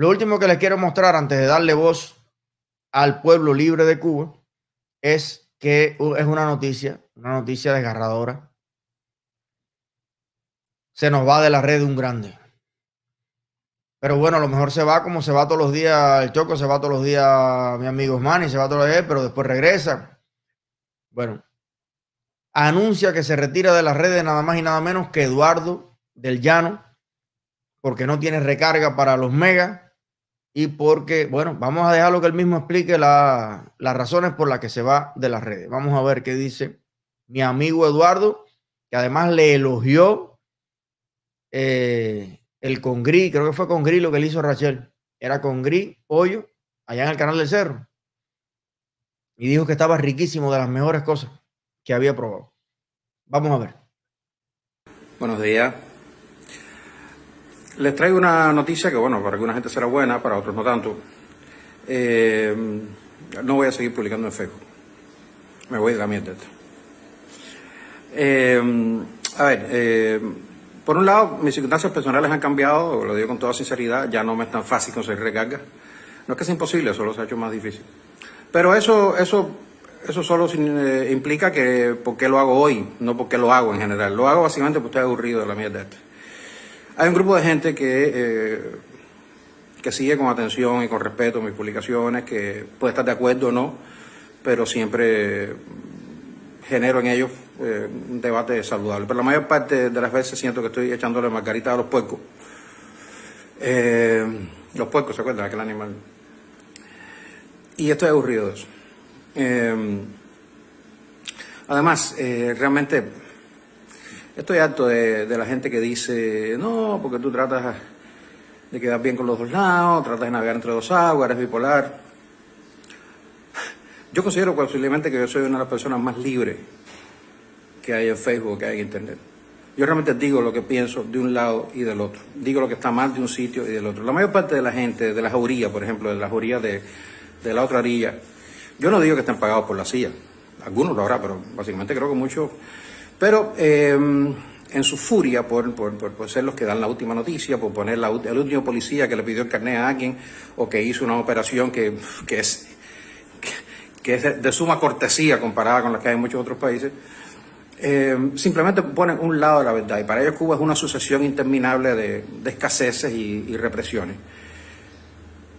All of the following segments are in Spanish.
Lo último que les quiero mostrar antes de darle voz al pueblo libre de Cuba es que es una noticia, una noticia desgarradora. Se nos va de la red un grande. Pero bueno, a lo mejor se va como se va todos los días el Choco, se va todos los días mi amigo Manny, se va todos los días, pero después regresa. Bueno, anuncia que se retira de las redes nada más y nada menos que Eduardo del Llano, porque no tiene recarga para los megas y porque, bueno, vamos a dejarlo que él mismo explique las razones por las que se va de las redes. Vamos a ver qué dice mi amigo Eduardo, que además le elogió eh, el Congrí, creo que fue Congrí lo que le hizo Rachel. Era Congrí, pollo, allá en el canal del cerro. Y dijo que estaba riquísimo de las mejores cosas que había probado. Vamos a ver. Buenos días. Les traigo una noticia que, bueno, para alguna gente será buena, para otros no tanto. Eh, no voy a seguir publicando en Facebook. Me voy de la mierda. Eh, a ver, eh, por un lado, mis circunstancias personales han cambiado, lo digo con toda sinceridad, ya no me es tan fácil conseguir recarga. No es que sea imposible, solo se ha hecho más difícil. Pero eso, eso, eso solo implica que por qué lo hago hoy, no porque lo hago en general. Lo hago básicamente porque estoy aburrido de la mierda esta. Hay un grupo de gente que, eh, que sigue con atención y con respeto mis publicaciones, que puede estar de acuerdo o no, pero siempre genero en ellos eh, un debate saludable. Pero la mayor parte de las veces siento que estoy echándole margarita a los puercos. Eh, los puercos, ¿se acuerdan? Aquel animal. Y estoy aburrido de eso. además, realmente Estoy harto de, la gente que dice, no, porque tú tratas de quedar bien con los dos lados, tratas de navegar entre dos aguas, eres bipolar. Yo considero posiblemente que yo soy una de las personas más libres que hay en Facebook, que hay en Internet. Yo realmente digo lo que pienso de un lado y del otro. Digo lo que está mal de un sitio y del otro. La mayor parte de la gente, de las orillas, por ejemplo, de las orillas de, la otra orilla, yo no digo que estén pagados por la CIA. Algunos lo habrá, pero básicamente creo que muchos pero em, en su furia por, ser los que dan la última noticia, por poner la, el último policía que le pidió el carnet a alguien o que hizo una operación que, es, que, es de, suma cortesía comparada con la que hay en muchos otros países, em, simplemente ponen un lado de la verdad. Y para ellos Cuba es una sucesión interminable de, escaseces y, represiones.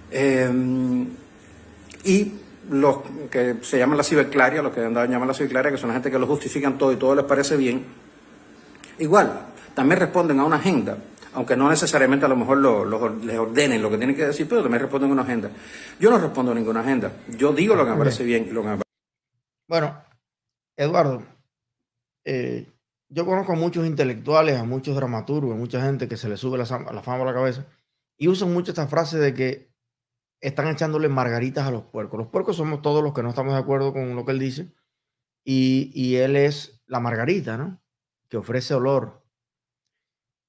Em, y los que se llaman la ciberclaria, los que han dado llamar la ciberclaria, que son la gente que lo justifican todo y todo les parece bien, igual, también responden a una agenda, aunque no necesariamente a lo mejor les ordenen lo que tienen que decir, pero también responden a una agenda. Yo no respondo a ninguna agenda, yo digo lo que me parece bien y lo que me parece... Bueno, Eduardo, eh, yo conozco a muchos intelectuales, a muchos dramaturgos, a mucha gente que se le sube la, la fama a la cabeza y usan mucho esta frase de que están echándole margaritas a los puercos. Los puercos somos todos los que no estamos de acuerdo con lo que él dice. Y, él es la margarita, ¿no? Que ofrece olor.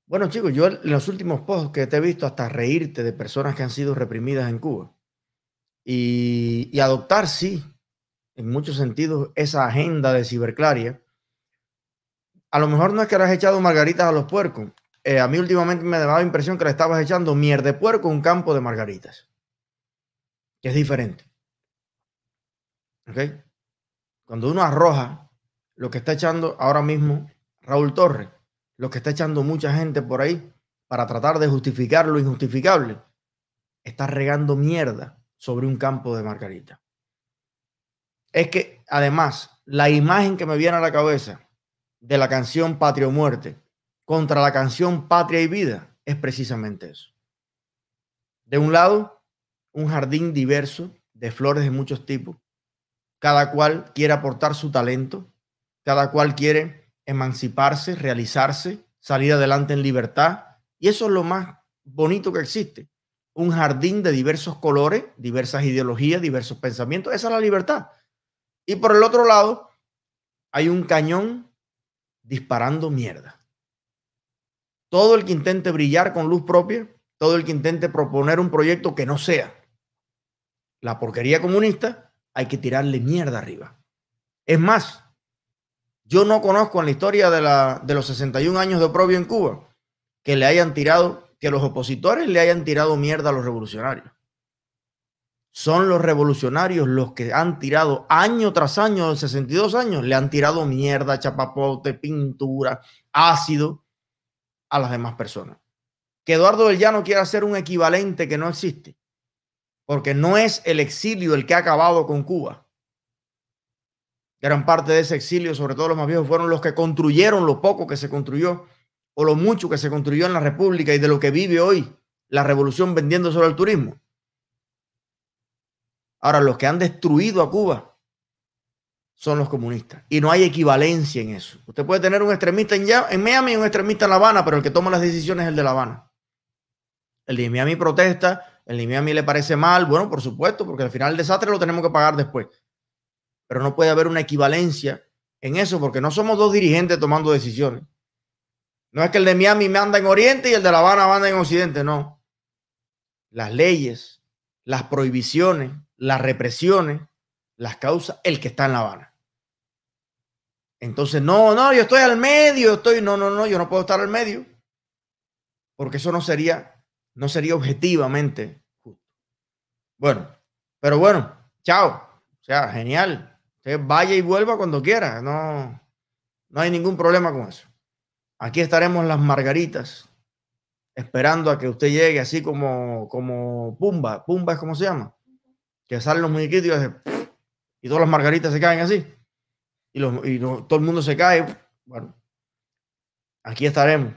Bueno, chicos, yo en los últimos posts que te he visto hasta reírte de personas que han sido reprimidas en Cuba. Y, adoptar, sí, en muchos sentidos, esa agenda de ciberclaria. A lo mejor no es que le has echado margaritas a los puercos. Eh, a mí últimamente me daba la impresión que le estabas echando mierda de puerco un campo de margaritas que es diferente. ¿Ok? Cuando uno arroja lo que está echando ahora mismo Raúl Torres, lo que está echando mucha gente por ahí para tratar de justificar lo injustificable, está regando mierda sobre un campo de margarita. Es que además la imagen que me viene a la cabeza de la canción Patria o Muerte contra la canción Patria y Vida es precisamente eso. De un lado, un jardín diverso de flores de muchos tipos. Cada cual quiere aportar su talento, cada cual quiere emanciparse, realizarse, salir adelante en libertad. Y eso es lo más bonito que existe. Un jardín de diversos colores, diversas ideologías, diversos pensamientos. Esa es la libertad. Y por el otro lado, hay un cañón disparando mierda. Todo el que intente brillar con luz propia, todo el que intente proponer un proyecto que no sea la porquería comunista, hay que tirarle mierda arriba. Es más, yo no conozco en la historia de, la, de los 61 años de oprobio en Cuba que le hayan tirado que los opositores le hayan tirado mierda a los revolucionarios. Son los revolucionarios los que han tirado año tras año, 62 años, le han tirado mierda, chapapote, pintura, ácido a las demás personas. Que Eduardo del Llano quiera hacer un equivalente que no existe, porque no es el exilio el que ha acabado con Cuba. Gran parte de ese exilio, sobre todo los más viejos, fueron los que construyeron lo poco que se construyó o lo mucho que se construyó en la República y de lo que vive hoy la revolución vendiendo sobre el turismo. Ahora, los que han destruido a Cuba son los comunistas. Y no hay equivalencia en eso. Usted puede tener un extremista en, Miami y un extremista en La Habana, pero el que toma las decisiones es el de La Habana. El de Miami protesta, el de Miami le parece mal, bueno, por supuesto, porque al final el desastre lo tenemos que pagar después. Pero no puede haber una equivalencia en eso, porque no somos dos dirigentes tomando decisiones. No es que el de Miami manda en Oriente y el de La Habana manda en Occidente, no. Las leyes, las prohibiciones, las represiones, las causas el que está en La Habana. Entonces, no, no, yo estoy al medio, estoy, no, no, no, yo no puedo estar al medio, porque eso no sería, no sería objetivamente justo. Bueno, pero bueno, chao. O sea, genial. Vaya y vuelva cuando quiera, no, no hay ningún problema con eso. Aquí estaremos las margaritas, esperando a que usted llegue así como, como Pumba. Pumba es como se llama. Que salen los muñequitos y, todas las margaritas se caen así. Y, los, y todo el mundo se cae. Bueno, aquí estaremos